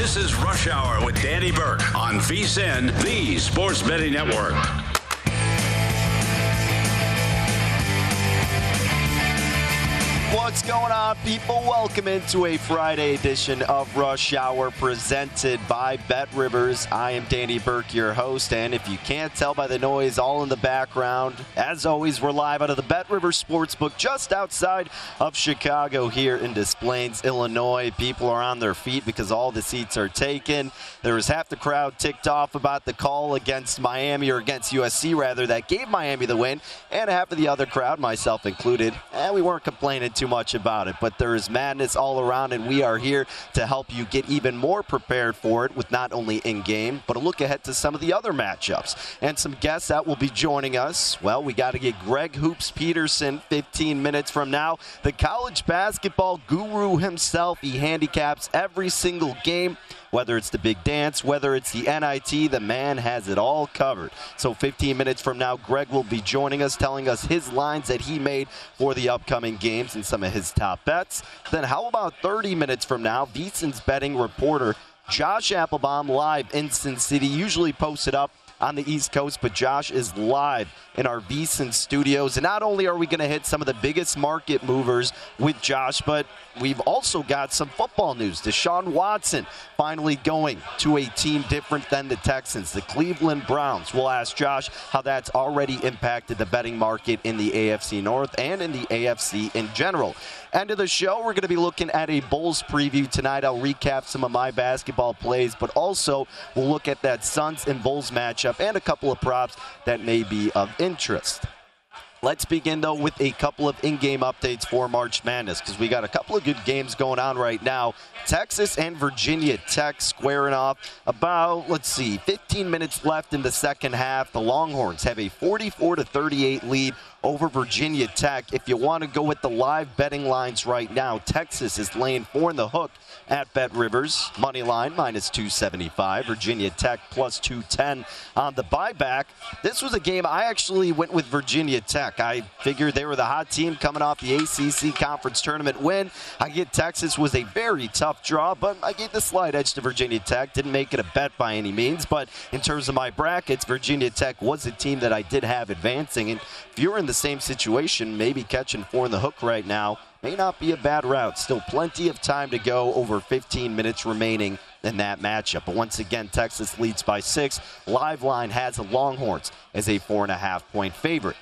This is Rush Hour with Danny Burke on VSIN, the Sports Betting Network. What's going on, people? Welcome into a Friday edition of Rush Hour presented by Bet Rivers. I am Danny Burke, your host, and if you can't tell by the noise all in the background, as always, we're live out of the Bet Rivers Sportsbook just outside of Chicago here in Des Plaines, Illinois. People are on their feet because all the seats are taken. There was half the crowd ticked off about the call against Miami or against USC, rather, that gave Miami the win, and half of the other crowd, myself included, and we weren't complaining too much about it. But there is madness all around, and we are here to help you get even more prepared for it with not only in game, but a look ahead to some of the other matchups. And some guests that will be joining us. Well, we got to get Greg Hoops Peterson 15 minutes from now. The college basketball guru himself. He handicaps every single game. Whether it's the big dance, whether it's the NIT, the man has it all covered. So 15 minutes from now, Greg will be joining us, telling us his lines that he made for the upcoming games and some of his top bets. Then how about 30 minutes from now, VSIN's betting reporter Josh Appelbaum live in Sin City, usually posted up on the East Coast, but Josh is live in our VSIN studios. And not only are we going to hit some of the biggest market movers with Josh, but we've also got some football news. Deshaun Watson finally going to a team different than the Texans, the Cleveland Browns. We'll ask Josh how that's already impacted the betting market in the AFC North and in the AFC in general. End of the show, we're going to be looking at a Bulls preview tonight. I'll recap some of my basketball plays, but also we'll look at that Suns and Bulls matchup and a couple of props that may be of interest. Let's begin, though, with a couple of in game updates for March Madness because we got a couple of good games going on right now. Texas and Virginia Tech squaring off about, let's see, 15 minutes left in the second half. The Longhorns have a 44 to 38 lead over Virginia Tech. If you want to go with the live betting lines right now, Texas is laying four in the hook at Bet Rivers. Money line minus 275. Virginia Tech plus 210 on the buyback. This was a game I actually went with Virginia Tech. I figured they were the hot team coming off the ACC conference tournament win. I get Texas was a very tough draw, but I gave the slight edge to Virginia Tech. Didn't make it a bet by any means, but in terms of my brackets, Virginia Tech was a team that I did have advancing. And if you're in the same situation, maybe catching four in the hook right now may not be a bad route. Still plenty of time to go, over 15 minutes remaining in that matchup. But once again, Texas leads by six. Live line has the Longhorns as a four and a half point favorite.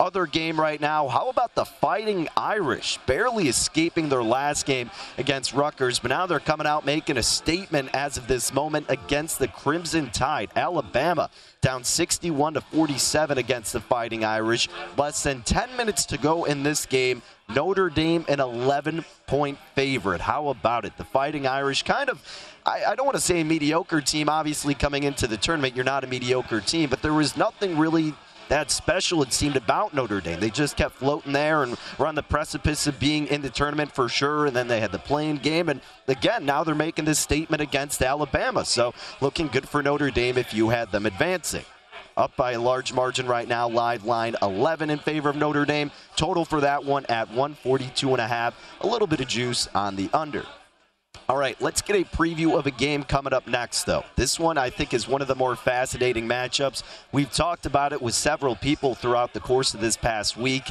Other game right now. How about the Fighting Irish? Barely escaping their last game against Rutgers, but now they're coming out making a statement as of this moment against the Crimson Tide. Alabama down 61 to 47 against the Fighting Irish. Less than 10 minutes to go in this game. Notre Dame an 11 point favorite. How about it? The Fighting Irish kind of I, don't want to say a mediocre team. Obviously, coming into the tournament, you're not a mediocre team, but there was nothing really that special it seemed about Notre Dame. They just kept floating there and were on the precipice of being in the tournament for sure. And then they had the playing game. And again, now they're making this statement against Alabama. So looking good for Notre Dame if you had them advancing. Up by a large margin right now, live line 11 in favor of Notre Dame. Total for that one at 142 and a half. A little bit of juice on the under. All right, let's get a preview of a game coming up next, though. This one, I think, is one of the more fascinating matchups. We've talked about it with several people throughout the course of this past week.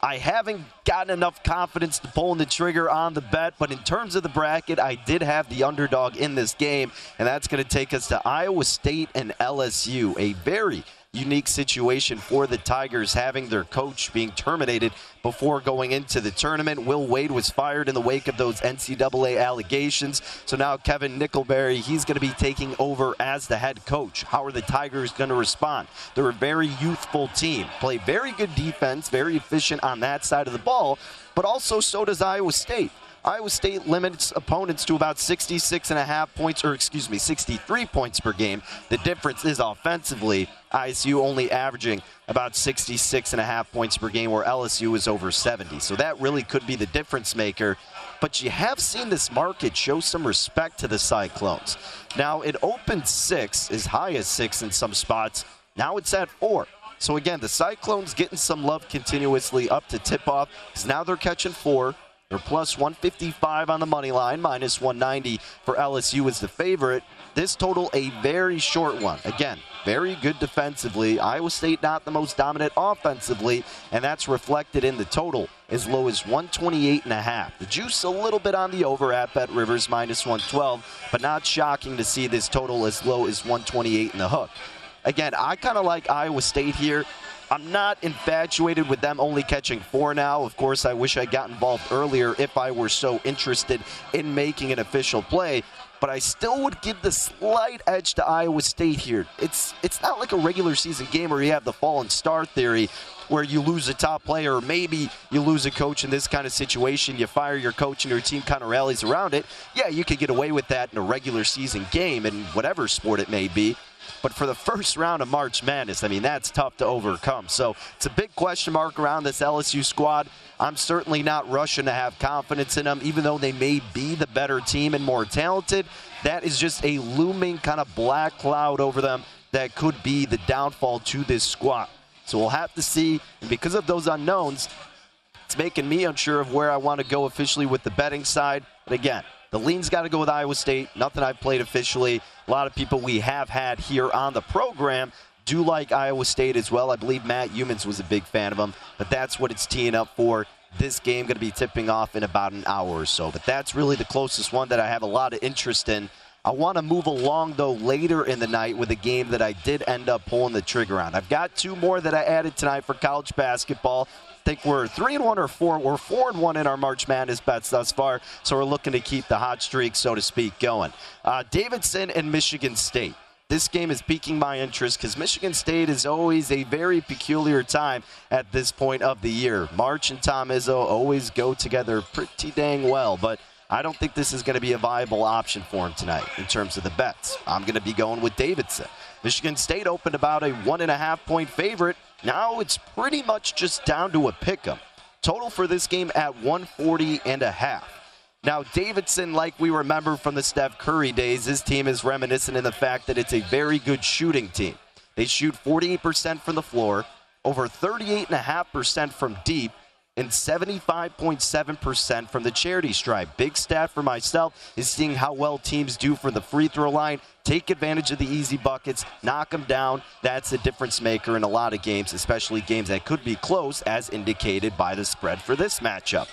I haven't gotten enough confidence to pull the trigger on the bet, but in terms of the bracket, I did have the underdog in this game, and that's going to take us to Iowa State and LSU, a very unique situation for the Tigers having their coach being terminated before going into the tournament. Will Wade was fired in the wake of those NCAA allegations. So now Kevin Nickelberry, he's going to be taking over as the head coach. How are the Tigers going to respond? They're a very youthful team, play very good defense, very efficient on that side of the ball, but also so does Iowa State. Iowa State limits opponents to about 66 and a half points, or excuse me, 63 points per game. The difference is offensively, ISU only averaging about 66 and a half points per game, where LSU is over 70. So that really could be the difference maker. But you have seen this market show some respect to the Cyclones. Now, it opened six, as high as six in some spots. Now it's at four. So again, the Cyclones getting some love continuously up to tip off because now they're catching four. They're plus 155 on the money line, minus 190 for LSU as the favorite. This total a very short one. Again, very good defensively. Iowa State not the most dominant offensively, and that's reflected in the total as low as 128 and a half. The juice a little bit on the over at Bet Rivers minus 112, but not shocking to see this total as low as 128 in the hook. Again, I kind of like Iowa State here. I'm not infatuated with them only catching four now. Of course, I wish I got involved earlier if I were so interested in making an official play. But I still would give the slight edge to Iowa State here. It's it's not like a regular season game where you have the fallen star theory where you lose a top player or maybe you lose a coach in this kind of situation. You fire your coach and your team kind of rallies around it. Yeah, you could get away with that in a regular season game in whatever sport it may be. But for the first round of March Madness, I mean, that's tough to overcome. So it's a big question mark around this LSU squad. I'm certainly not rushing to have confidence in them, even though they may be the better team and more talented. That is just a looming kind of black cloud over them that could be the downfall to this squad. So we'll have to see. And because of those unknowns, it's making me unsure of where I want to go officially with the betting side. But again, the lean's got to go with Iowa State. Nothing I've played officially. A lot of people we have had here on the program do like Iowa State as well. I believe Matt Youmans was a big fan of them, but that's what it's teeing up for. This game going to be tipping off in about an hour or so. But that's really the closest one that I have a lot of interest in. I want to move along, though, later in the night with a game that I did end up pulling the trigger on. I've got two more that I added tonight for college basketball think we're three and one or four. We're four and one in our March Madness bets thus far, so we're looking to keep the hot streak, so to speak, going. Uh, Davidson and Michigan State. This game is piquing my interest because Michigan State is always a very peculiar time at this point of the year. March and Tom Izzo always go together pretty dang well, but I don't think this is going to be a viable option for him tonight in terms of the bets. I'm going to be going with Davidson. Michigan State opened about a one and a half point favorite. Now it's pretty much just down to a pick 'em. Total for this game at 140 and a half. Now, Davidson, like we remember from the Steph Curry days, his team is reminiscent in the fact that it's a very good shooting team. They shoot 48% from the floor, over 38.5% from deep, and 75.7% from the charity stripe. Big stat for myself is seeing how well teams do for the free throw line. Take advantage of the easy buckets, knock them down. That's a difference maker in a lot of games, especially games that could be close, as indicated by the spread for this matchup.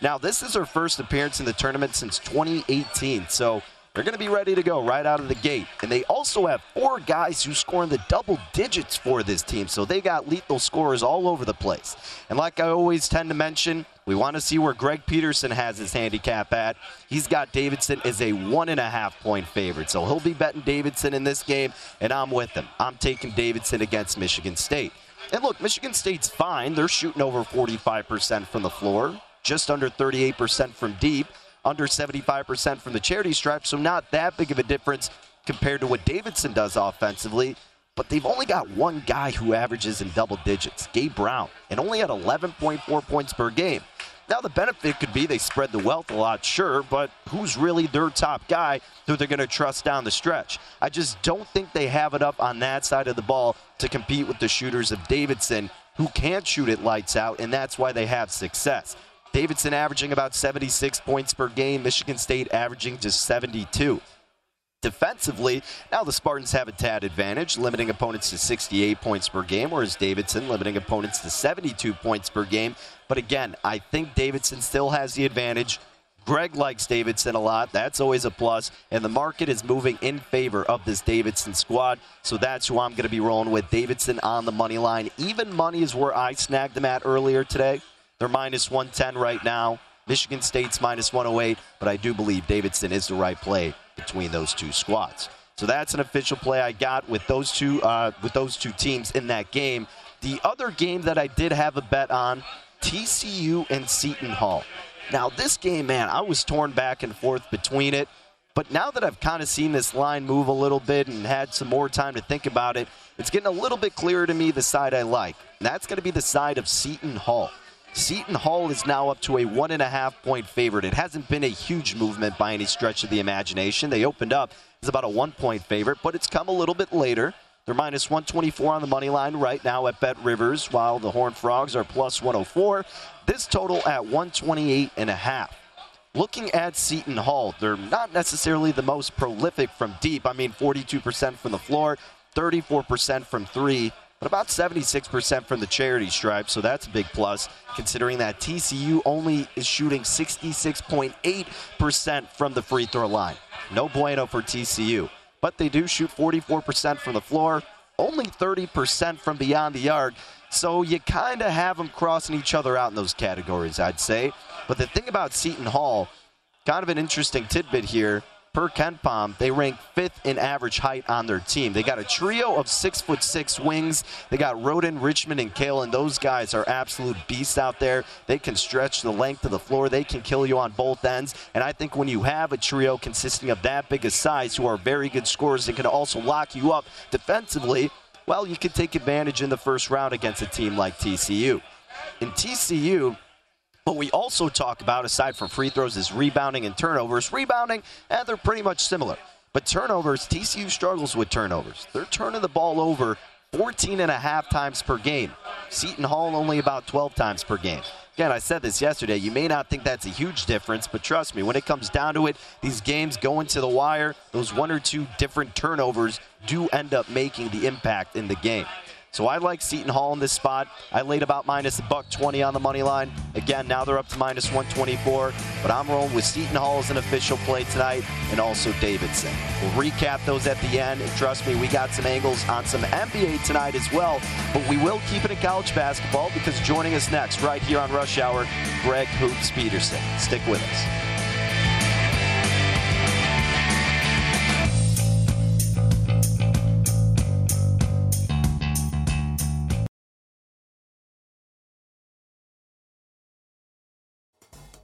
Now, this is her first appearance in the tournament since 2018, so They're going to be ready to go right out of the gate. And they also have four guys who score in the double digits for this team. So they got lethal scorers all over the place. And like I always tend to mention, we want to see where Greg Peterson has his handicap at. He's got Davidson as a one and a half point favorite. So he'll be betting Davidson in this game, and I'm with him. I'm taking Davidson against Michigan State. And look, Michigan State's fine. They're shooting over 45% from the floor, just under 38% from deep under 75% from the charity stripe, so not that big of a difference compared to what Davidson does offensively. But they've only got one guy who averages in double digits, Gabe Brown, and only at 11.4 points per game. Now, the benefit could be they spread the wealth a lot, sure, but who's really their top guy who they're going to trust down the stretch? I just don't think they have it up on that side of the ball to compete with the shooters of Davidson, who can't shoot it lights out, and that's why they have success. Davidson averaging about 76 points per game, Michigan State averaging just 72. Defensively, now the Spartans have a tad advantage, limiting opponents to 68 points per game, whereas Davidson limiting opponents to 72 points per game. But again, I think Davidson still has the advantage. Greg likes Davidson a lot. That's always a plus. And the market is moving in favor of this Davidson squad. So that's who I'm going to be rolling with. Davidson on the money line. Even money is where I snagged them at earlier today. They're minus 110 right now. Michigan State's minus 108, but I do believe Davidson is the right play between those two squads. So that's an official play I got with those two uh, with those two teams in that game. The other game that I did have a bet on, TCU and Seton Hall. Now this game, man, I was torn back and forth between it. But now that I've kind of seen this line move a little bit and had some more time to think about it, it's getting a little bit clearer to me the side I like. And that's going to be the side of Seton Hall. Seton Hall is now up to a one and a half point favorite. It hasn't been a huge movement by any stretch of the imagination. They opened up as about a one point favorite, but it's come a little bit later. They're minus 124 on the money line right now at Bet Rivers, while the Horned Frogs are plus 104. This total at 128 and a half. Looking at Seton Hall, they're not necessarily the most prolific from deep. I mean, 42% from the floor, 34% from three but about 76% from the charity stripe, so that's a big plus considering that TCU only is shooting 66.8% from the free throw line. No bueno for TCU, but they do shoot 44% from the floor, only 30% from beyond the arc. So you kind of have them crossing each other out in those categories, I'd say. But the thing about Seton Hall, kind of an interesting tidbit here per KenPom, they rank fifth in average height on their team. They got a trio of six foot six wings. They got Rhoden, Richmond, and Kalen. Those guys are absolute beasts out there. They can stretch the length of the floor. They can kill you on both ends. And I think when you have a trio consisting of that big a size, who are very good scorers and can also lock you up defensively, well, you can take advantage in the first round against a team like TCU. In TCU, what we also talk about, aside from free throws, is rebounding and turnovers. Rebounding, and eh, they're pretty much similar. But turnovers, TCU struggles with turnovers. They're turning the ball over 14 and a half times per game. Seton Hall only about 12 times per game. Again, I said this yesterday. You may not think that's a huge difference, but trust me, when it comes down to it, these games going to the wire, those one or two different turnovers do end up making the impact in the game. So I like Seton Hall in this spot. I laid about minus a buck 20 on the money line. Again, now they're up to minus 124, but I'm rolling with Seton Hall as an official play tonight and also Davidson. We'll recap those at the end. And trust me, we got some angles on some NBA tonight as well, but we will keep it in college basketball because joining us next, right here on Rush Hour, Greg Hoops Peterson. Stick with us.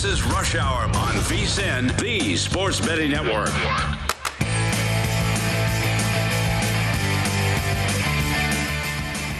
This is Rush Hour on VSIN, the Sports Betting Network.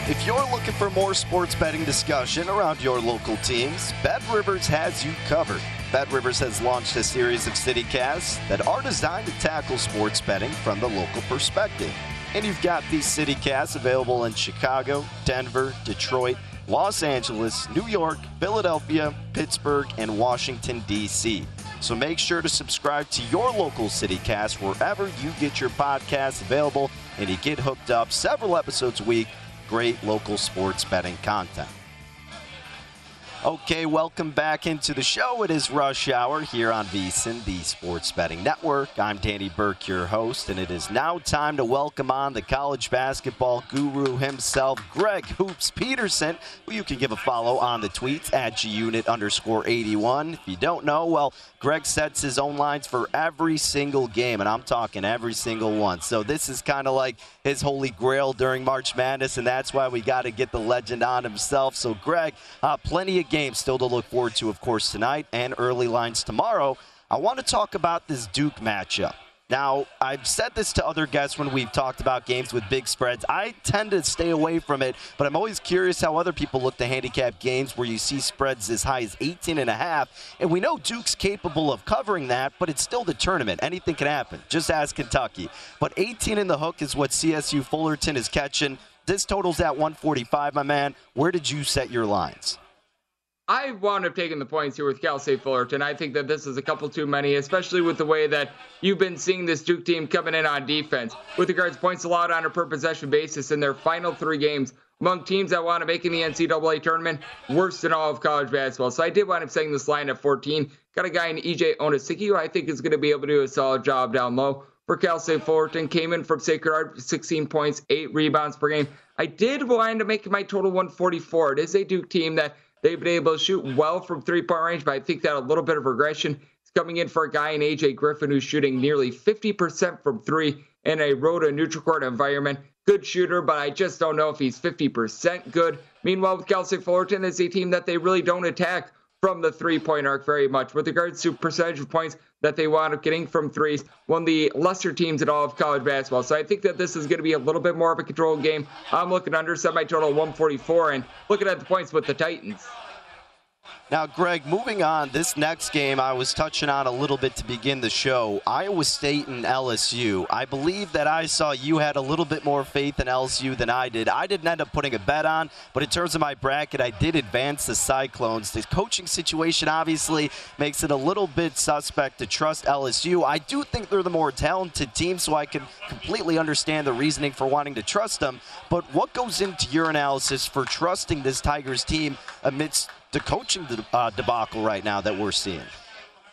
If you're looking for more sports betting discussion around your local teams, Bet Rivers has you covered. Bet Rivers has launched a series of CityCasts that are designed to tackle sports betting from the local perspective. And you've got these CityCasts available in Chicago, Denver, Detroit, Los Angeles, New York, Philadelphia, Pittsburgh, and Washington, D.C. So make sure to subscribe to your local CityCast wherever you get your podcasts available and you get hooked up several episodes a week. Great local sports betting content. Okay, welcome back into the show. It is Rush Hour here on VSIN, the Sports Betting Network. I'm Danny Burke, your host, and it is now time to welcome on the college basketball guru himself, Greg Hoops Peterson, who you can give a follow on the tweets at gunit underscore 81. If you don't know, well, Greg sets his own lines for every single game, and I'm talking every single one. So this is kind of like his holy grail during March Madness, and that's why we got to get the legend on himself. So, Greg, uh, plenty of games still to look forward to, of course, tonight and early lines tomorrow. I want to talk about this Duke matchup. Now, I've said this to other guests when we've talked about games with big spreads. I tend to stay away from it, but I'm always curious how other people look to handicap games where you see spreads as high as 18 and a half. And we know Duke's capable of covering that, but it's still the tournament. Anything can happen. Just ask Kentucky. But 18 in the hook is what CSU Fullerton is catching. This total's at 145, my man. Where did you set your lines? I wound up taking the points here with Cal State Fullerton. I think that this is a couple too many, especially with the way that you've been seeing this Duke team coming in on defense. With regards to points allowed on a per possession basis in their final three games among teams that want to make in the NCAA tournament, worst in all of college basketball. So I did wind up setting this line at 14. Got a guy in EJ Anosike who I think is going to be able to do a solid job down low for Cal State Fullerton. Came in from Sacred Heart, 16 points, eight rebounds per game. I did wind up making my total 144. It is a Duke team that they've been able to shoot well from three point range, but I think that a little bit of regression is coming in for a guy in AJ Griffin who's shooting nearly 50% from three in a road and neutral court environment. Good shooter, but I just don't know if he's 50% good. Meanwhile, with State Fullerton, it's a team that they really don't attack from the three point arc very much. With regards to percentage of points that they wound up getting from threes, one of the lesser teams in all of college basketball. So I think that this is going to be a little bit more of a controlled game. I'm looking under semi total 144 and looking at the points with the Titans. Now, Greg, moving on, this next game I was touching on a little bit to begin the show Iowa State and LSU. I believe that I saw you had a little bit more faith in LSU than I did. I didn't end up putting a bet on, but in terms of my bracket, I did advance the Cyclones. The coaching situation obviously makes it a little bit suspect to trust LSU. I do think they're the more talented team, so I can completely understand the reasoning for wanting to trust them. But what goes into your analysis for trusting this Tigers team amidst the coaching uh, debacle right now that we're seeing?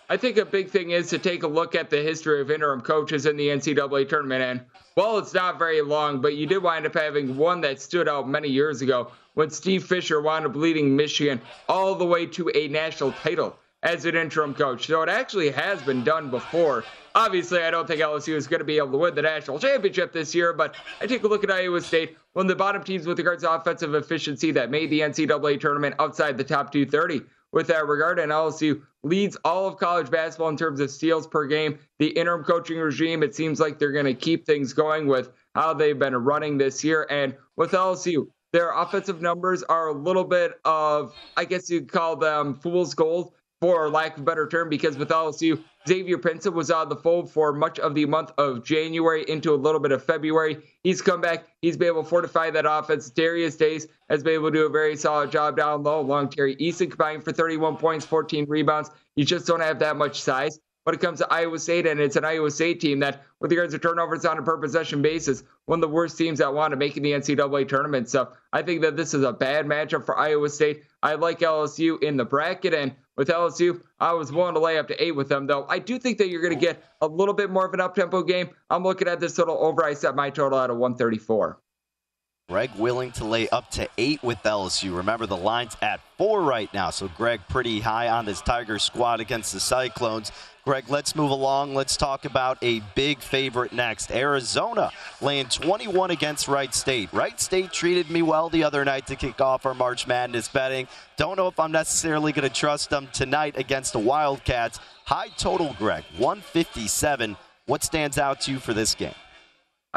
I think a big thing is to take a look at the history of interim coaches in the NCAA tournament. And well, it's not very long, but you did wind up having one that stood out many years ago when Steve Fisher wound up leading Michigan all the way to a national title as an interim coach. So it actually has been done before. Obviously, I don't think LSU is going to be able to win the national championship this year, but I take a look at Iowa State, one of the bottom teams with regards to offensive efficiency that made the NCAA tournament outside the top 230 with that regard. And LSU leads all of college basketball in terms of steals per game. The interim coaching regime, it seems like they're going to keep things going with how they've been running this year. And with LSU, their offensive numbers are a little bit of, I guess you'd call them fool's gold for lack of a better term, because with LSU, Xavier Pinson was out of the fold for much of the month of January into a little bit of February. He's come back. He's been able to fortify that offense. Darius Days has been able to do a very solid job down low, Long Tari Eason combining for 31 points, 14 rebounds. You just don't have that much size when it comes to Iowa State, and it's an Iowa State team that, with regards to turnovers on a per possession basis, one of the worst teams that want to make in the NCAA tournament. So I think that this is a bad matchup for Iowa State. I like LSU in the bracket, and with LSU, I was willing to lay up to eight with them, though. I do think that you're going to get a little bit more of an up tempo game. I'm looking at this total over. I set my total at a 134. Greg willing to lay up to eight with LSU. Remember, the line's at four right now, so Greg pretty high on this Tiger squad against the Cyclones. Greg, let's move along. Let's talk about a big favorite next. Arizona laying 21 against Wright State. Wright State treated me well the other night to kick off our March Madness betting. Don't know if I'm necessarily going to trust them tonight against the Wildcats. High total, Greg, 157. What stands out to you for this game?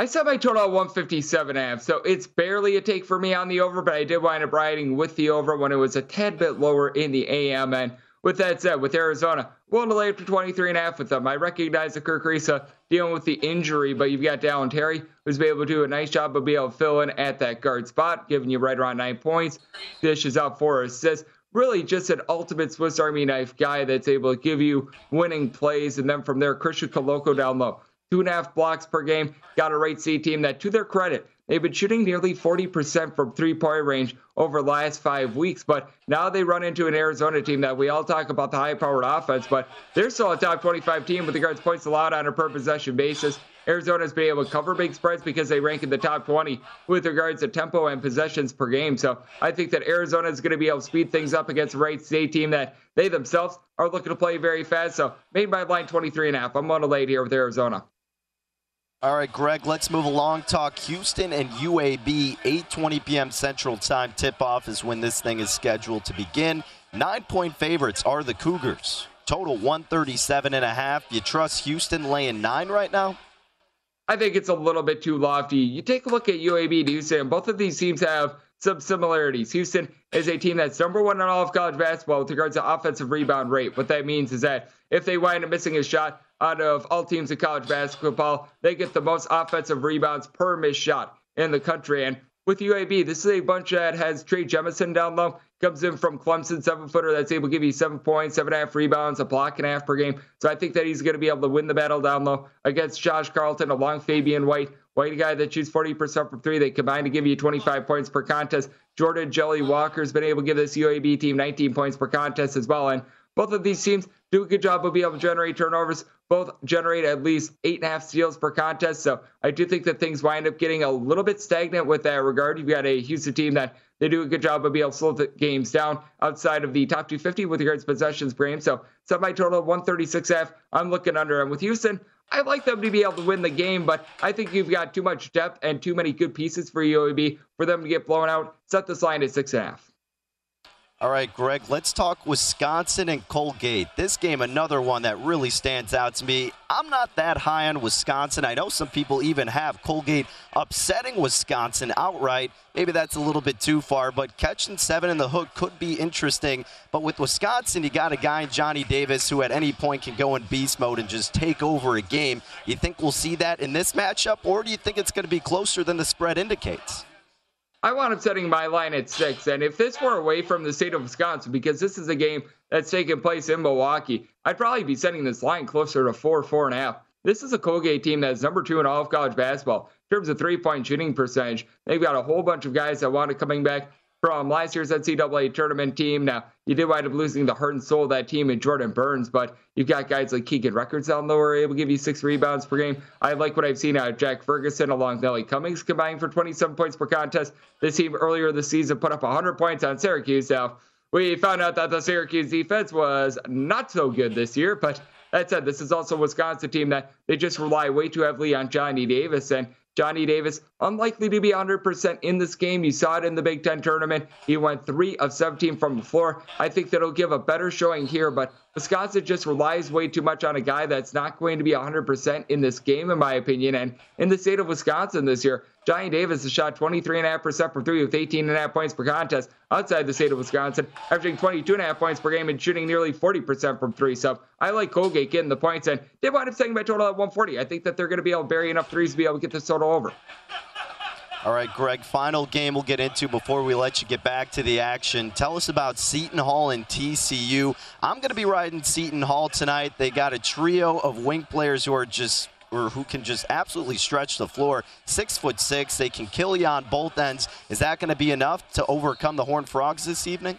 I set my total at 157 amp, so it's barely a take for me on the over, but I did wind up riding with the over when it was a tad bit lower in the AM and with that said, with Arizona, willing to lay up to 23 and a half with them. I recognize that Kerr Kriisa dealing with the injury, but you've got Dalen Terry, who's been able to do a nice job of being able to fill in at that guard spot, giving you right around nine points. Dishes out four assists. Really just an ultimate Swiss Army knife guy that's able to give you winning plays. And then from there, Christian Koloko down low. Two and a half blocks per game. Got a Wright State team that, to their credit, They've been shooting nearly 40% from three point range over the last five weeks, but now they run into an Arizona team that we all talk about the high powered offense, but they're still a top 25 team with regards points allowed on a per possession basis. Arizona's been able to cover big spreads because they rank in the top 20 with regards to tempo and possessions per game. So I think that Arizona is going to be able to speed things up against a Wright State team that they themselves are looking to play very fast. So made by line 23 and a half. I'm on a late here with Arizona. All right, Greg, let's move along. Talk Houston and UAB. 8:20 p.m. Central Time tip-off is when this thing is scheduled to begin. Nine-point favorites are the Cougars. Total 137 and a half. You trust Houston laying nine right now? I think it's a little bit too lofty. You take a look at UAB and Houston. Both of these teams have some similarities. Houston is a team that's number one in all of college basketball with regards to offensive rebound rate. What that means is that if they wind up missing a shot, out of all teams in college basketball. They get the most offensive rebounds per missed shot in the country. And with UAB, this is a bunch that has Trey Jemison down low. comes in from Clemson, seven footer that's able to give you seven points, seven and a half rebounds, a block and a half per game. So I think that he's going to be able to win the battle down low against Josh Carlton, along Fabian White. White, guy that shoots 40% from three. They combine to give you 25 points per contest. Jordan Jelly Walker's been able to give this UAB team 19 points per contest as well. And both of these teams do a good job of being able to generate turnovers. Both generate at least eight and a half steals per contest. So I do think that things wind up getting a little bit stagnant with that regard. You've got a Houston team that they do a good job of being able to slow the games down outside of the top 250 with regards to possessions per game. So set my total 136 half. I'm looking under. And with Houston, I'd like them to be able to win the game, but I think you've got too much depth and too many good pieces for UAB for them to get blown out. Set this line at six and a half. All right, Greg, let's talk Wisconsin and Colgate. This game, another one that really stands out to me. I'm not that high on Wisconsin. I know some people even have Colgate upsetting Wisconsin outright. Maybe that's a little bit too far, but catching seven in the hook could be interesting. But with Wisconsin, you got a guy, Johnny Davis, who at any point can go in beast mode and just take over a game. You think we'll see that in this matchup, or do you think it's going to be closer than the spread indicates? I wound up setting my line at six. And if this were away from the state of Wisconsin, because this is a game that's taking place in Milwaukee, I'd probably be setting this line closer to four, four and a half. This is a Colgate team that's number two in all of college basketball in terms of three point shooting percentage. They've got a whole bunch of guys that want to coming back from last year's NCAA tournament team. Now, you did wind up losing the heart and soul of that team in Jordan Burns, but you've got guys like Keegan Records down low who are able to give you six rebounds per game. I like what I've seen out of Jack Ferguson along with Nelly Cummings combining for 27 points per contest. This team earlier this season put up 100 points on Syracuse. Now, we found out that the Syracuse defense was not so good this year, but that said, this is also a Wisconsin team that they just rely way too heavily on Johnny Davis. And Johnny Davis, unlikely to be 100% in this game. You saw it in the Big Ten tournament. He went 3 of 17 from the floor. I think that'll give a better showing here, but Wisconsin just relies way too much on a guy that's not going to be 100% in this game, in my opinion. And in the state of Wisconsin this year, Johnny Davis has shot 23.5% from three with 18.5 points per contest outside the state of Wisconsin, averaging 22.5 points per game and shooting nearly 40% from three. So I like Colgate getting the points and they wind up setting my total at 140. I think that they're going to be able to bury enough threes to be able to get this total over. All right, Greg, final game we'll get into before we let you get back to the action. Tell us about Seton Hall and TCU. I'm going to be riding Seton Hall tonight. They got a trio of wing players who are just or who can just absolutely stretch the floor. Six foot six, they can kill you on both ends. Is that going to be enough to overcome the Horned Frogs this evening?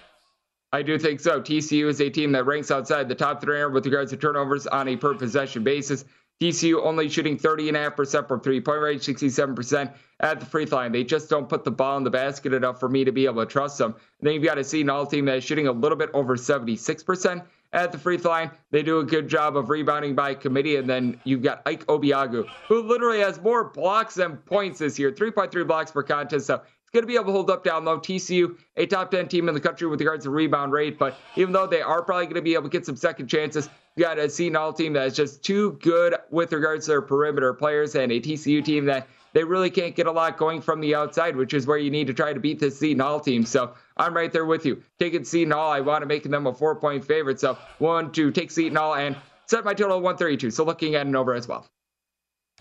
I do think so. TCU is a team that ranks outside the top 300 with regards to turnovers on a per possession basis. TCU only shooting 30.5% from three point range, 67% at the free throw line. They just don't put the ball in the basket enough for me to be able to trust them. And then you've got a Seton Hall team that is shooting a little bit over 76% at the free throw line. They do a good job of rebounding by committee. And then you've got Ike Obiagu, who literally has more blocks than points this year 3.3 blocks per contest. So it's going to be able to hold up down low. TCU, a top 10 team in the country with regards to rebound rate, but even though they are probably going to be able to get some second chances, you got a Seton team that is just too good with regards to their perimeter players and a TCU team that they really can't get a lot going from the outside, which is where you need to try to beat this Seton Hall team. So I'm right there with you. Taking Seton Hall, I want to make them a four point favorite. So one, two, take Seton Hall and set my total 132. So looking at an over as well.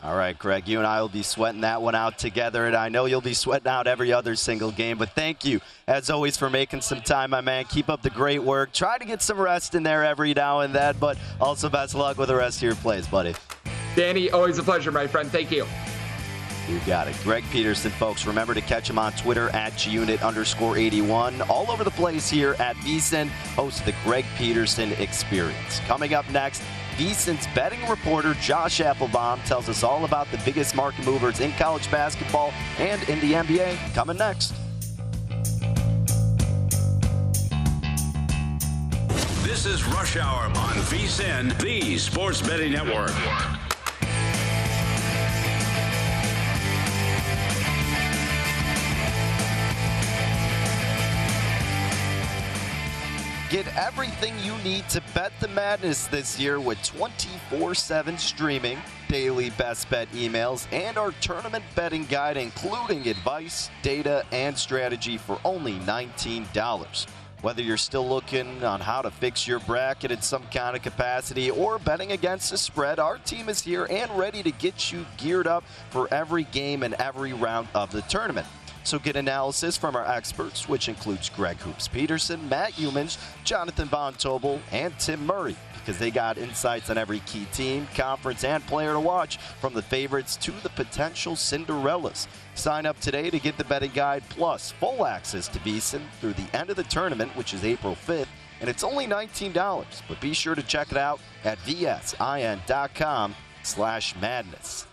All right, Greg, you and I will be sweating that one out together, and I know you'll be sweating out every other single game. But thank you, as always, for making some time, my man. Keep up the great work. Try to get some rest in there every now and then, but also best luck with the rest of your plays, buddy. Danny, always a pleasure, my friend. Thank you. You got it. Greg Peterson, folks. Remember to catch him on Twitter at GUnit underscore 81. All over the place here at VSIN, host of the Greg Peterson Experience. Coming up next, VSIN's betting reporter Josh Appelbaum tells us all about the biggest market movers in college basketball and in the NBA. Coming next. This is Rush Hour on VSIN, the Sports Betting Network. Get everything you need to bet the madness this year with 24 7 streaming, daily best bet emails, and our tournament betting guide, including advice, data, and strategy for only $19. Whether you're still looking on how to fix your bracket in some kind of capacity or betting against the spread, our team is here and ready to get you geared up for every game and every round of the tournament. Also get analysis from our experts, which includes Greg Hoops Peterson, Matt Youmans, Jonathan Von Tobel, and Tim Murray because they got insights on every key team, conference, and player to watch, from the favorites to the potential Cinderellas. Sign up today to get the betting guide plus full access to VSiN through the end of the tournament, which is April 5th, and it's only $19. But be sure to check it out at vsin.com slash madness.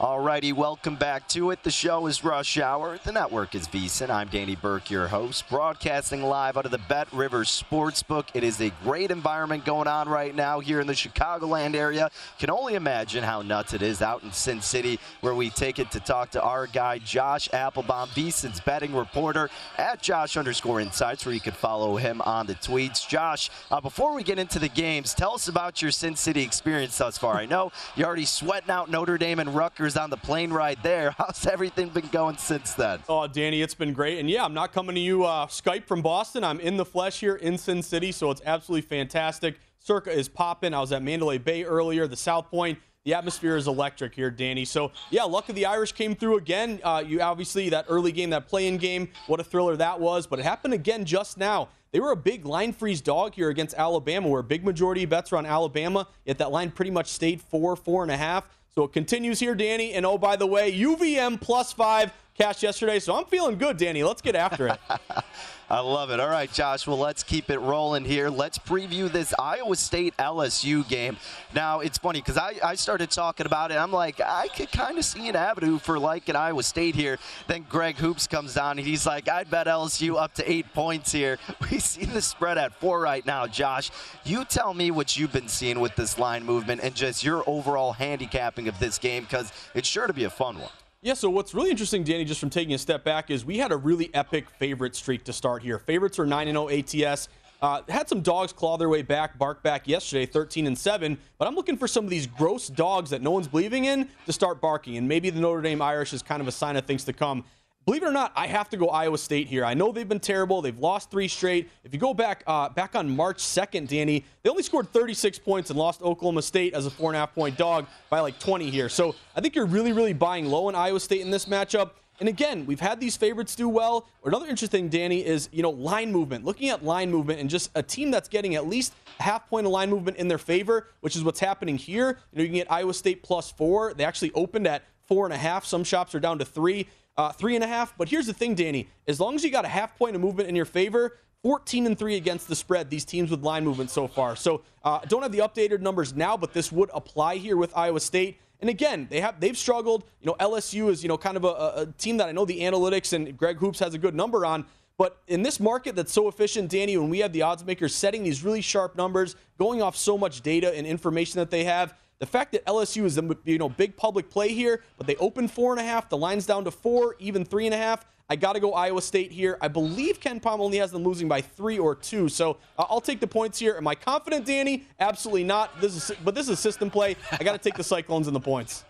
Alrighty, welcome back to it. The show is Rush Hour. The network is VSiN. I'm Danny Burke, your host, broadcasting live out of the Bet Rivers Sportsbook. It is a great environment going on right now here in the Chicagoland area. Can only imagine how nuts it is out in Sin City, where we take it to talk to our guy Josh Appelbaum, VSiN's betting reporter at Josh underscore Insights, where you can follow him on the tweets. Josh, uh, before we get into the games, tell us about your Sin City experience thus far. I know you're already sweating out Notre Dame and Rutgers on the plane ride there. How's everything been going since then? Oh, Danny, it's been great. And yeah, I'm not coming to you uh, Skype from Boston. I'm in the flesh here in Sin City, so it's absolutely fantastic. Circa is popping. I was at Mandalay Bay earlier, the South Point. The atmosphere is electric here, Danny. So, yeah, luck of the Irish came through again. Uh, you obviously, that early game, that play-in game, what a thriller that was. But it happened again just now. They were a big line freeze dog here against Alabama, where a big majority of bets were on Alabama, yet that line pretty much stayed four, four and a half. So it continues here, Danny. And oh, by the way, UVM plus five cash yesterday. So I'm feeling good, Danny. Let's get after it. I love it. All right, Josh. Well, let's keep it rolling here. Let's preview this Iowa State LSU game. Now, it's funny because I, I started talking about it. I'm like, I could kind of see an avenue for like an Iowa State here. Then Greg Hoops comes down and he's like, I'd bet LSU up to eight points here. We see the spread at four right now, Josh. You tell me what you've been seeing with this line movement and just your overall handicapping of this game because it's sure to be a fun one. Yeah, so what's really interesting, Danny, just from taking a step back, is we had a really epic favorite streak to start here. Favorites are 9 0 ATS. Uh, had some dogs claw their way back, bark back yesterday, 13 and 7. But I'm looking for some of these gross dogs that no one's believing in to start barking. And maybe the Notre Dame Irish is kind of a sign of things to come. Believe it or not, I have to go Iowa State here. I know they've been terrible. They've lost three straight. If you go back uh, back on March 2nd, Danny, they only scored 36 points and lost Oklahoma State as a four and a half point dog by like 20 here. So I think you're really, really buying low in Iowa State in this matchup. And again, we've had these favorites do well. Another interesting, Danny, is you know line movement. Looking at line movement and just a team that's getting at least a half point of line movement in their favor, which is what's happening here. You know, you can get Iowa State plus four. They actually opened at four and a half. Some shops are down to three uh, three and a half. But here's the thing, Danny. As long as you got a half point of movement in your favor, 14 and 3 against the spread, these teams with line movement so far. So uh, don't have the updated numbers now, but this would apply here with Iowa State. And again, they have they've struggled. You know, LSU is you know kind of a, a team that I know the analytics and Greg Hoops has a good number on. But in this market that's so efficient, Danny, when we have the odds makers setting these really sharp numbers, going off so much data and information that they have, the fact that LSU is the you know big public play here, but they open four and a half, the line's down to four, even three and a half. I got to go Iowa State here. I believe KenPom only has them losing by three or two, so I'll take the points here. Am I confident, Danny? Absolutely not. This is, but this is system play. I got to take the Cyclones and the points.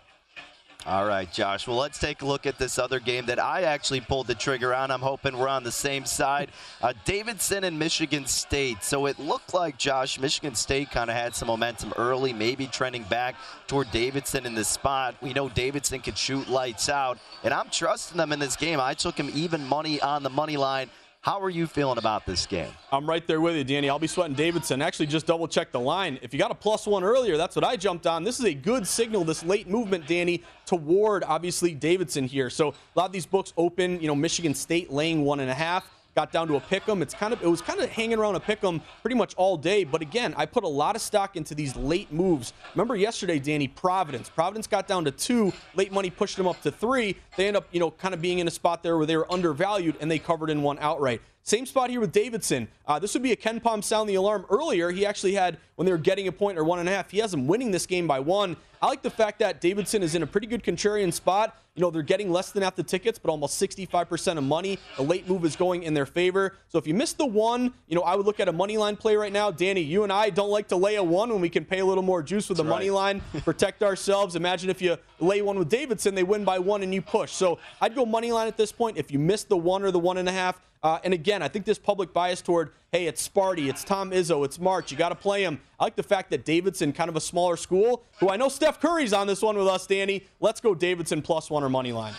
All right, Josh. Well, let's take a look at this other game that I actually pulled the trigger on. I'm hoping we're on the same side. Uh, Davidson and Michigan State. So it looked like, Josh, Michigan State kind of had some momentum early, maybe trending back toward Davidson in this spot. We know Davidson could shoot lights out, and I'm trusting them in this game. I took him even money on the money line. How are you feeling about this game? I'm right there with you, Danny. I'll be sweating Davidson. Actually, just double check the line. If you got a plus one earlier, that's what I jumped on. This is a good signal, this late movement, Danny, toward obviously Davidson here. So a lot of these books open, you know, Michigan State laying one and a half got down to a pick 'em. It's kind of it was kind of hanging around a pick 'em pretty much all day. But again, I put a lot of stock into these late moves. Remember yesterday, Danny, Providence. Providence got down to two. Late money pushed them up to three. They end up, you know, kind of being in a spot there where they were undervalued and they covered in one outright. Same spot here with Davidson. Uh, this would be a KenPom sound the alarm earlier. He actually had, when they were getting a point or one and a half, he has them winning this game by one. I like the fact that Davidson is in a pretty good contrarian spot. You know, they're getting less than half the tickets, but almost 65% of money. The late move is going in their favor. So if you missed the one, you know, I would look at a money line play right now. Danny, you and I don't like to lay a one when we can pay a little more juice with the money line, protect ourselves. Imagine if you lay one with Davidson, they win by one and you push. So I'd go money line at this point. If you missed the one or the one and a half, uh, and again, I think this public bias toward, hey, it's Sparty, it's Tom Izzo, it's March, you got to play him. I like the fact that Davidson, kind of a smaller school, who I know Steph Curry's on this one with us, Danny. Let's go Davidson plus one or money line.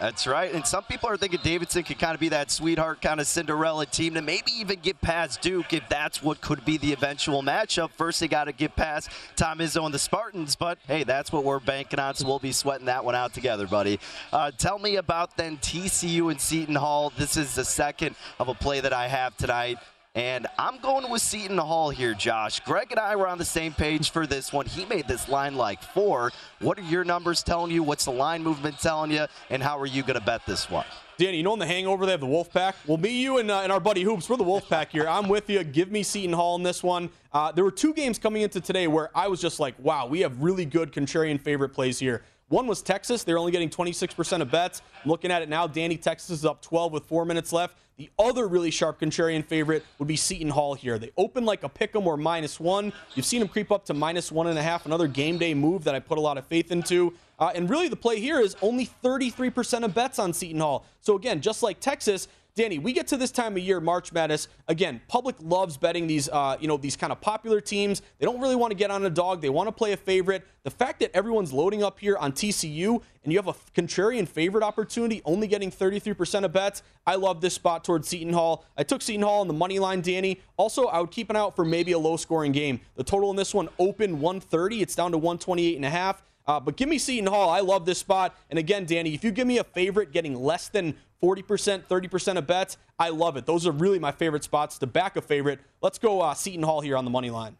That's right. And some people are thinking Davidson could kind of be that sweetheart kind of Cinderella team to maybe even get past Duke if that's what could be the eventual matchup. First, they got to get past Tom Izzo and the Spartans, but hey, that's what we're banking on, so we'll be sweating that one out together, buddy. Uh, tell me about then TCU and Seton Hall. This is the second of a play that I have tonight. And I'm going with Seton Hall here, Josh. Greg and I were on the same page for this one. He made this line like four. What are your numbers telling you? What's the line movement telling you? And how are you going to bet this one? Danny, you know in the hangover they have the Wolfpack? Well, me, you, and, uh, and our buddy Hoops, we're the Wolfpack here. I'm with you. Give me Seton Hall in this one. Uh, there were two games coming into today where I was just like, wow, we have really good contrarian favorite plays here. One was Texas. They're only getting 26% of bets. I'm looking at it now. Danny, Texas is up 12 with four minutes left. The other really sharp contrarian favorite would be Seton Hall here. They open like a pick 'em or minus one. You've seen them creep up to minus one and a half. Another game day move that I put a lot of faith into. Uh, and really, the play here is only 33% of bets on Seton Hall. So again, just like Texas, Danny, we get to this time of year, March Madness. Again, public loves betting these, uh, you know, these kind of popular teams. They don't really want to get on a dog. They want to play a favorite. The fact that everyone's loading up here on TCU and you have a contrarian favorite opportunity, only getting 33% of bets. I love this spot towards Seton Hall. I took Seton Hall on the money line, Danny. Also, I would keep an eye out for maybe a low-scoring game. The total in this one open 130. It's down to 128 and a half. Uh, but give me Seton Hall. I love this spot. And again, Danny, if you give me a favorite getting less than 40%, 30% of bets, I love it. Those are really my favorite spots to back a favorite. Let's go uh, Seton Hall here on the money line.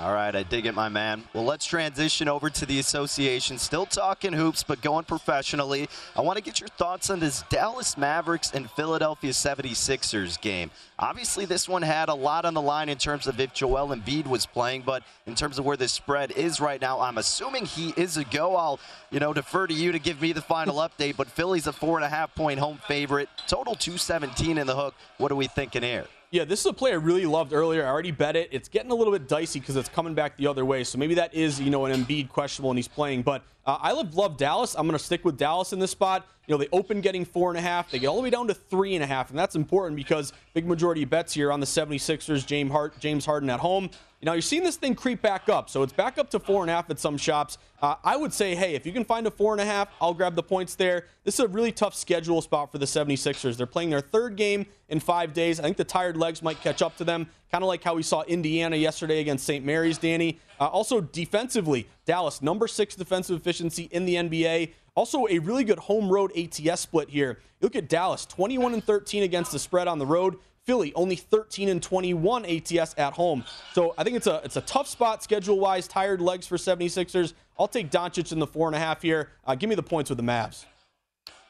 All right, I dig it, my man. Well, let's transition over to the association. Still talking hoops, but going professionally. I want to get your thoughts on this Dallas Mavericks and Philadelphia 76ers game. Obviously, this one had a lot on the line in terms of if Joel Embiid was playing, but in terms of where the spread is right now, I'm assuming he is a go. I'll, you know, defer to you to give me the final update, but Philly's a four and a half point home favorite. Total 217 in the hook. What are we thinking here? Yeah, this is a play I really loved earlier. I already bet it. It's getting a little bit dicey because it's coming back the other way. So maybe that is, you know, an Embiid questionable and he's playing. But uh, I love, love Dallas. I'm going to stick with Dallas in this spot. You know, they open getting four and a half. They get all the way down to three and a half. And that's important because big majority of bets here on the 76ers, James, Hart, James Harden at home. Know, you're seeing this thing creep back up. So it's back up to four and a half at some shops. Uh, I would say, hey, if you can find a four and a half, I'll grab the points there. This is a really tough schedule spot for the 76ers. They're playing their third game in five days. I think the tired legs might catch up to them, kind of like how we saw Indiana yesterday against St. Mary's, Danny. Uh, also, defensively, Dallas, number six defensive efficiency in the NBA. Also, a really good home road ATS split here. You look at Dallas, 21 and 13 against the spread on the road. Philly only 13 and 21 ATS at home. So I think it's a it's a tough spot schedule wise. Tired legs for 76ers. I'll take Doncic in the four and a half here. Uh, give me the points with the Mavs.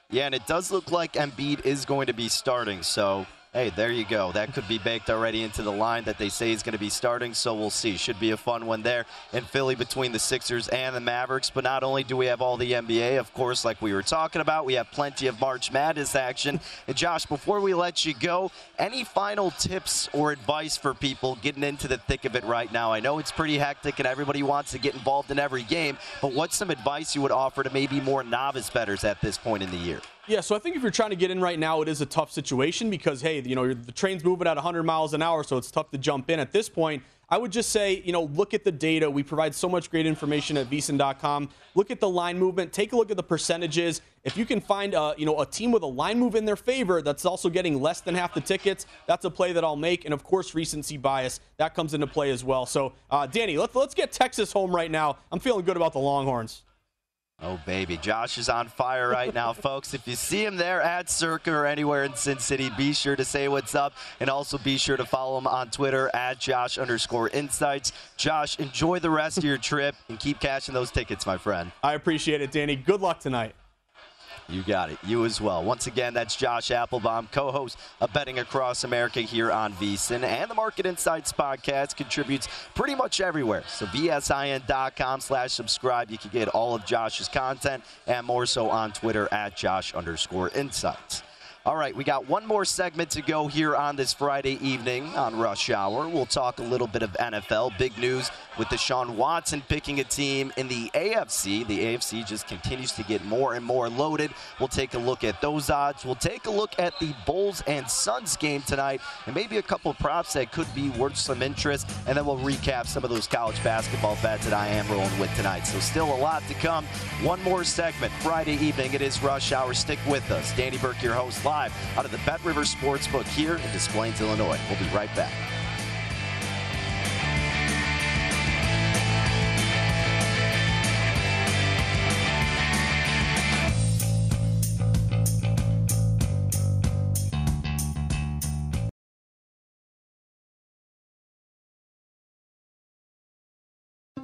Yeah, and it does look like Embiid is going to be starting. So hey, there you go. That could be baked already into the line that they say is going to be starting, so we'll see. Should be a fun one there in Philly between the Sixers and the Mavericks. But not only do we have all the NBA, of course, like we were talking about, we have plenty of March Madness action. And Josh, before we let you go, any final tips or advice for people getting into the thick of it right now? I know it's pretty hectic and everybody wants to get involved in every game, but what's some advice you would offer to maybe more novice betters at this point in the year? Yeah, so I think if you're trying to get in right now, it is a tough situation because, hey, you know, the train's moving at 100 miles an hour, so it's tough to jump in. At this point, I would just say, you know, look at the data. We provide so much great information at VSiN.com. Look at the line movement. Take a look at the percentages. If you can find, a, you know, a team with a line move in their favor that's also getting less than half the tickets, that's a play that I'll make. And of course, recency bias that comes into play as well. So, uh, Danny, let's let's get Texas home right now. I'm feeling good about the Longhorns. Oh, baby. Josh is on fire right now, folks. If you see him there at Circa or anywhere in Sin City, be sure to say what's up. And also be sure to follow him on Twitter at Josh underscore insights. Josh, enjoy the rest of your trip and keep cashing those tickets, my friend. I appreciate it, Danny. Good luck tonight. You got it. You as well. Once again, that's Josh Appelbaum, co-host of Betting Across America here on VSiN. And the Market Insights podcast contributes pretty much everywhere. So VSIN.com slash subscribe. You can get all of Josh's content and more so on Twitter at Josh underscore insights. All right, we got one more segment to go here on this Friday evening on Rush Hour. We'll talk a little bit of NFL. Big news with Deshaun Watson picking a team in the AFC. The AFC just continues to get more and more loaded. We'll take a look at those odds. We'll take a look at the Bulls and Suns game tonight and maybe a couple props that could be worth some interest. And then we'll recap some of those college basketball bets that I am rolling with tonight. So still a lot to come. One more segment Friday evening. It is Rush Hour. Stick with us. Danny Burke, your host, live out of the Bet River Sportsbook here in Des Plaines, Illinois. We'll be right back.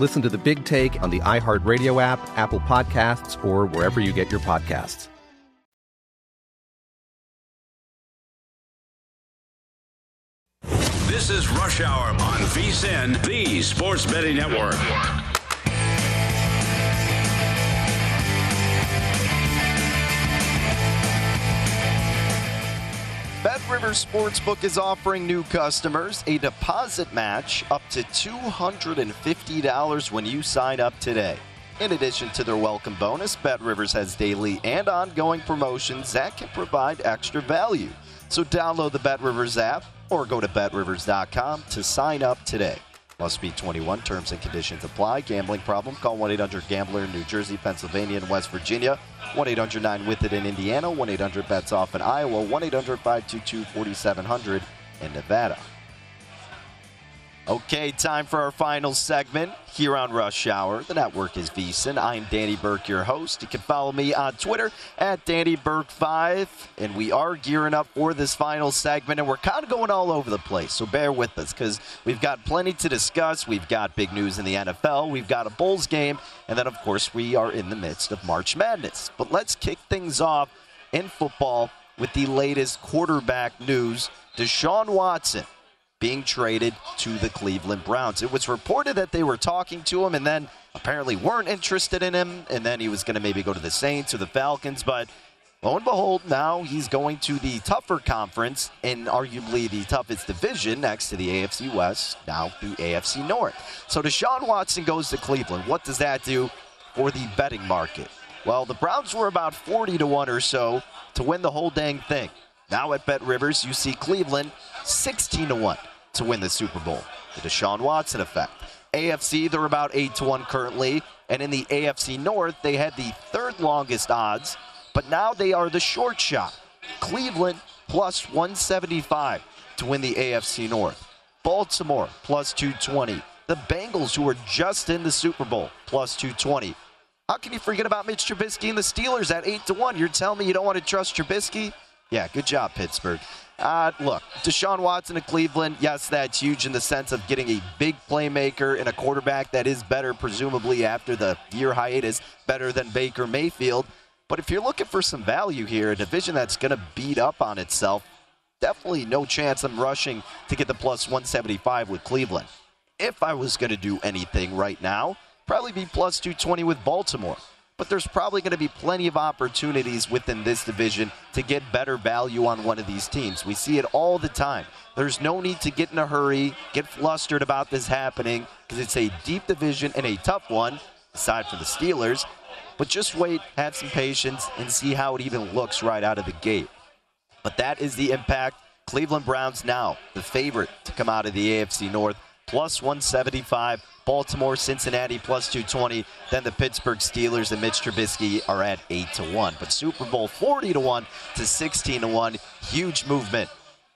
Listen to the big take on the iHeartRadio app, Apple Podcasts, or wherever you get your podcasts. This is Rush Hour on VSIN, the Sports Betting Network. Bet River Sportsbook is offering new customers a deposit match up to $250 when you sign up today. In addition to their welcome bonus, Bet Rivers has daily and ongoing promotions that can provide extra value. So download the Bet Rivers app or go to betrivers.com to sign up today. Must be 21. Terms and conditions apply. Gambling problem? Call 1 800 Gambler in New Jersey, Pennsylvania, and West Virginia. 1 800 9 with it in Indiana. 1 800 bets off in Iowa. 1 800 522 4700 in Nevada. Okay, time for our final segment here on Rush Hour. The network is VSIN. I'm Danny Burke, your host. You can follow me on Twitter at Danny Burke5. And we are gearing up for this final segment, and we're kind of going all over the place. So bear with us because we've got plenty to discuss. We've got big news in the NFL, we've got a Bulls game, and then, of course, we are in the midst of March Madness. But let's kick things off in football with the latest quarterback news. Deshaun Watson being traded to the Cleveland Browns. It was reported that they were talking to him and then apparently weren't interested in him, and then he was going to maybe go to the Saints or the Falcons, but lo and behold, now he's going to the tougher conference and arguably the toughest division next to the AFC West, now the AFC North. So Deshaun Watson goes to Cleveland. What does that do for the betting market? Well, the Browns were about 40 to 1 or so to win the whole dang thing. Now at Bet Rivers, you see Cleveland 16 to 1 to win the Super Bowl. The Deshaun Watson effect. AFC, they're about 8 to 1 currently. And in the AFC North, they had the third longest odds, but now they are the short shot. Cleveland plus 175 to win the AFC North. Baltimore plus 220. The Bengals, who were just in the Super Bowl, plus 220. How can you forget about Mitch Trubisky and the Steelers at 8 to 1? You're telling me you don't want to trust Trubisky? Yeah, good job, Pittsburgh. Uh, look, Deshaun Watson of Cleveland, yes, that's huge in the sense of getting a big playmaker and a quarterback that is better, presumably after the year hiatus, better than Baker Mayfield. But if you're looking for some value here, a division that's going to beat up on itself, definitely no chance I'm rushing to get the plus 175 with Cleveland. If I was going to do anything right now, probably be plus 220 with Baltimore but there's probably going to be plenty of opportunities within this division to get better value on one of these teams. We see it all the time. There's no need to get in a hurry, get flustered about this happening, because it's a deep division and a tough one, aside from the Steelers. But just wait, have some patience, and see how it even looks right out of the gate. But that is the impact. Cleveland Browns now the favorite to come out of the AFC North, plus 175. Baltimore, Cincinnati plus 220. Then the Pittsburgh Steelers and Mitch Trubisky are at 8 to 1. But Super Bowl 40 to 1 to 16 to 1. Huge movement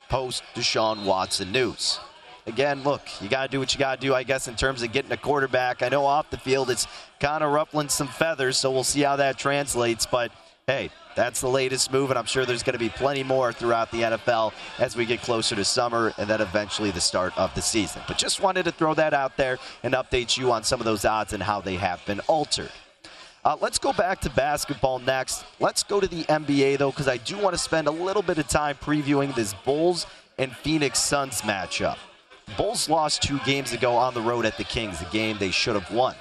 post Deshaun Watson news. Again, look, you got to do what you got to do, I guess, in terms of getting a quarterback. I know off the field it's kind of ruffling some feathers, so we'll see how that translates. But hey, that's the latest move, and I'm sure there's going to be plenty more throughout the NFL as we get closer to summer and then eventually the start of the season. But just wanted to throw that out there and update you on some of those odds and how they have been altered. Uh, let's go back to basketball next. Let's go to the NBA, though, because I do want to spend a little bit of time previewing this Bulls and Phoenix Suns matchup. Bulls lost two games ago on the road at the Kings, a game they should have won.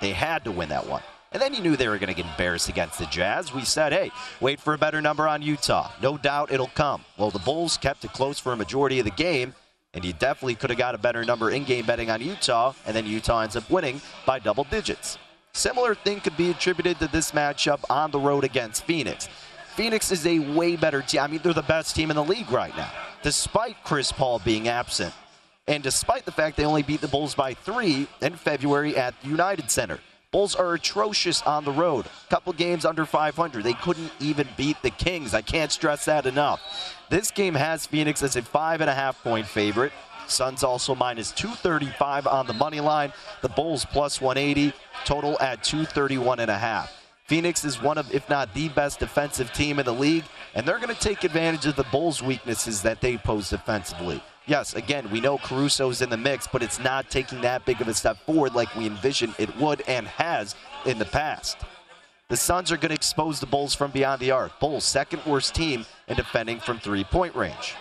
They had to win that one. And then you knew they were going to get embarrassed against the Jazz. We said, hey, wait for a better number on Utah. No doubt it'll come. Well, the Bulls kept it close for a majority of the game, and you definitely could have got a better number in game betting on Utah, and then Utah ends up winning by double digits. Similar thing could be attributed to this matchup on the road against Phoenix. Phoenix is a way better team. I mean, they're the best team in the league right now, despite Chris Paul being absent. And despite the fact they only beat the Bulls by three in February at the United Center. Bulls are atrocious on the road. Couple games under 500. They couldn't even beat the Kings. I can't stress that enough. This game has Phoenix as a five and a half point favorite. Suns also minus 235 on the money line. The Bulls plus 180. Total at 231 and a half. Phoenix is one of, if not the best defensive team in the league, and they're going to take advantage of the Bulls' weaknesses that they pose defensively yes, again, we know Caruso's in the mix, but it's not taking that big of a step forward like we envisioned it would and has in the past. The Suns are going to expose the Bulls from beyond the arc. Bulls, second worst team in defending from three point range.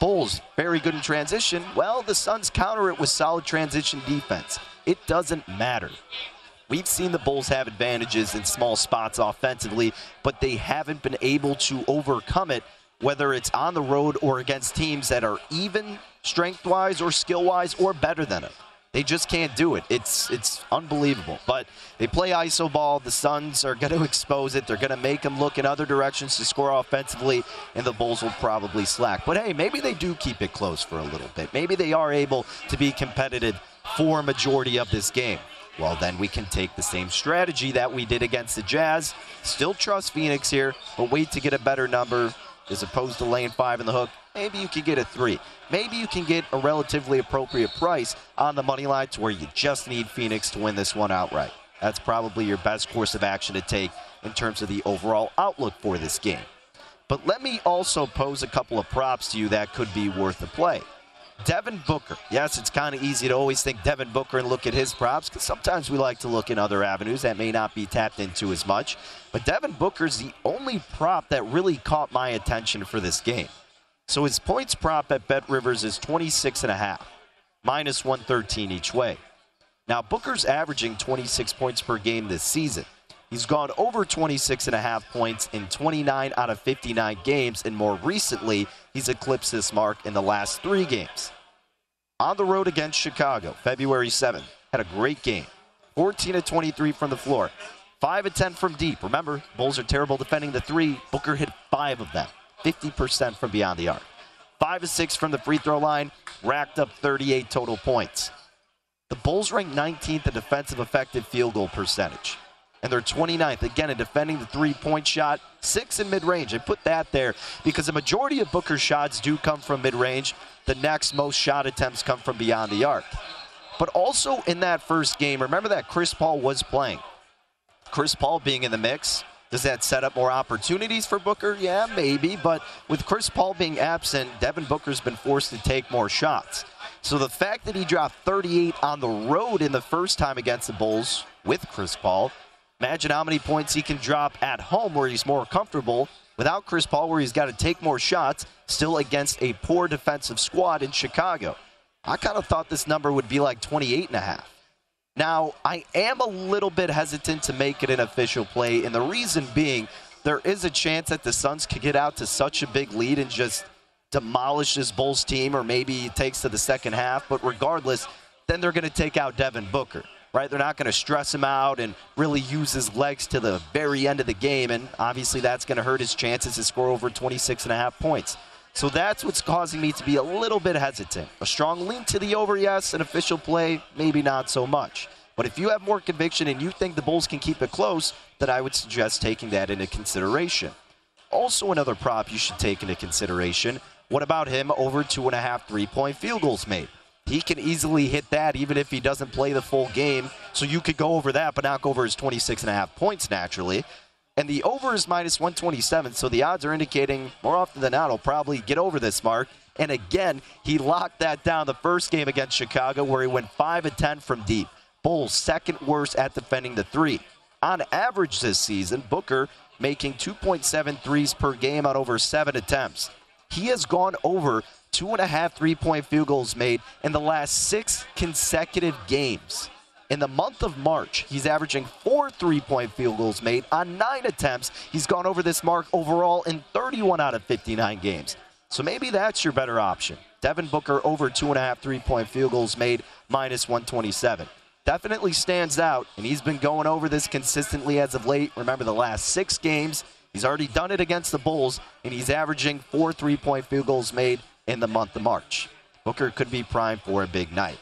Bulls, very good in transition. Well, the Suns counter it with solid transition defense. It doesn't matter. We've seen the Bulls have advantages in small spots offensively, but they haven't been able to overcome it whether it's on the road or against teams that are even strength wise or skill wise or better than them. They just can't do it. It's it's unbelievable. But they play iso ball. The Suns are going to expose it. They're going to make them look in other directions to score offensively, and the Bulls will probably slack. But hey, maybe they do keep it close for a little bit. Maybe they are able to be competitive for a majority of this game. Well, then we can take the same strategy that we did against the Jazz. Still trust Phoenix here, but wait to get a better number as opposed to laying five in the hook. Maybe you can get a three. Maybe you can get a relatively appropriate price on the money line to where you just need Phoenix to win this one outright. That's probably your best course of action to take in terms of the overall outlook for this game. But let me also pose a couple of props to you that could be worth the play. Devin Booker. Yes, it's kind of easy to always think Devin Booker and look at his props because sometimes we like to look in other avenues that may not be tapped into as much. But Devin Booker's the only prop that really caught my attention for this game. So his points prop at Bet Rivers is 26.5, minus 113 each way. Now, Booker's averaging 26 points per game this season. He's gone over 26 and a half points in 29 out of 59 games, and more recently, he's eclipsed this mark in the last three games. On the road against Chicago, February 7th, had a great game. 14 of 23 from the floor, 5 of 10 from deep. Remember, Bulls are terrible defending the three. Booker hit five of them, 50% from beyond the arc. 5 of 6 from the free throw line, racked up 38 total points. The Bulls rank 19th in defensive effective field goal percentage and they're 29th again in defending the three-point shot, six in mid-range. I put that there because the majority of Booker's shots do come from mid-range. The next most shot attempts come from beyond the arc. But also in that first game, remember that Chris Paul was playing. Chris Paul being in the mix, does that set up more opportunities for Booker? Yeah, maybe. But with Chris Paul being absent, Devin Booker's been forced to take more shots. So the fact that he dropped 38 on the road in the first time against the Bulls with Chris Paul Imagine how many points he can drop at home where he's more comfortable without Chris Paul, where he's got to take more shots, still against a poor defensive squad in Chicago. I kind of thought this number would be like 28 and a half. Now, I am a little bit hesitant to make it an official play, and the reason being there is a chance that the Suns could get out to such a big lead and just demolish this Bulls team, or maybe it takes to the second half. But regardless, then they're going to take out Devin Booker right? They're not going to stress him out and really use his legs to the very end of the game. And obviously, that's going to hurt his chances to score over 26 and a half points. So that's what's causing me to be a little bit hesitant. A strong lean to the over, yes. An official play, maybe not so much. But if you have more conviction and you think the Bulls can keep it close, then I would suggest taking that into consideration. Also, another prop you should take into consideration. What about him over two and a half three point field goals made? He can easily hit that even if he doesn't play the full game. So you could go over that, but not go over his 26 and a half points naturally. And the over is minus 127, so the odds are indicating more often than not he'll probably get over this mark. And again, he locked that down the first game against Chicago where he went 5 of 10 from deep. Bulls second worst at defending the three. On average this season, Booker making 2.7 threes per game on over seven attempts. He has gone over two and a half three point field goals made in the last six consecutive games. In the month of March, he's averaging four three point field goals made on nine attempts. He's gone over this mark overall in 31 out of 59 games. So maybe that's your better option. Devin Booker over two and a half three point field goals made, minus 127. Definitely stands out, and he's been going over this consistently as of late. Remember, the last six games, he's already done it against the Bulls, and he's averaging four three point field goals made in the month of March. Booker could be primed for a big night.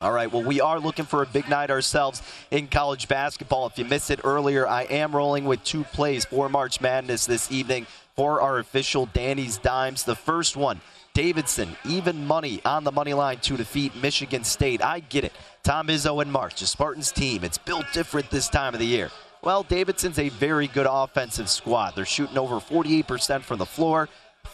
All right, well, we are looking for a big night ourselves in college basketball. If you missed it earlier, I am rolling with two plays for March Madness this evening for our official Danny's Dimes. The first one, Davidson, even money on the money line to defeat Michigan State. I get it. Tom Izzo in March, the Spartans team. It's built different this time of the year. Well, Davidson's a very good offensive squad. They're shooting over 48% from the floor.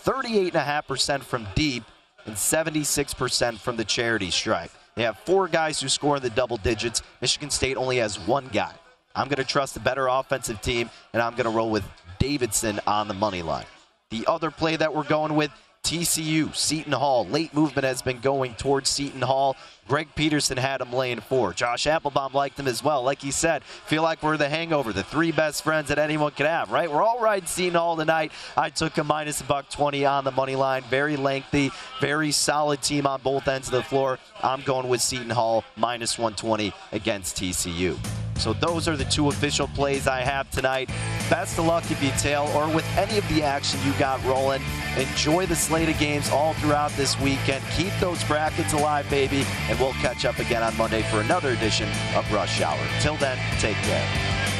38.5% from deep, and 76% from the charity stripe. They have four guys who score in the double digits. Michigan State only has one guy. I'm going to trust the better offensive team, and I'm going to roll with Davidson on the money line. The other play that we're going with TCU, Seton Hall. Late movement has been going towards Seton Hall. Greg Peterson had him laying four. Josh Appelbaum liked him as well. Like he said, feel like we're the hangover, the three best friends that anyone could have, right? We're all riding Seton Hall tonight. I took a minus a buck 20 on the money line. Very lengthy, very solid team on both ends of the floor. I'm going with Seton Hall minus 120 against TCU. So those are the two official plays I have tonight. Best of luck if you tail or with any of the action you got rolling. Enjoy the slate of games all throughout this weekend. Keep those brackets alive, baby, and we'll catch up again on Monday for another edition of Rush Hour. Till then, take care.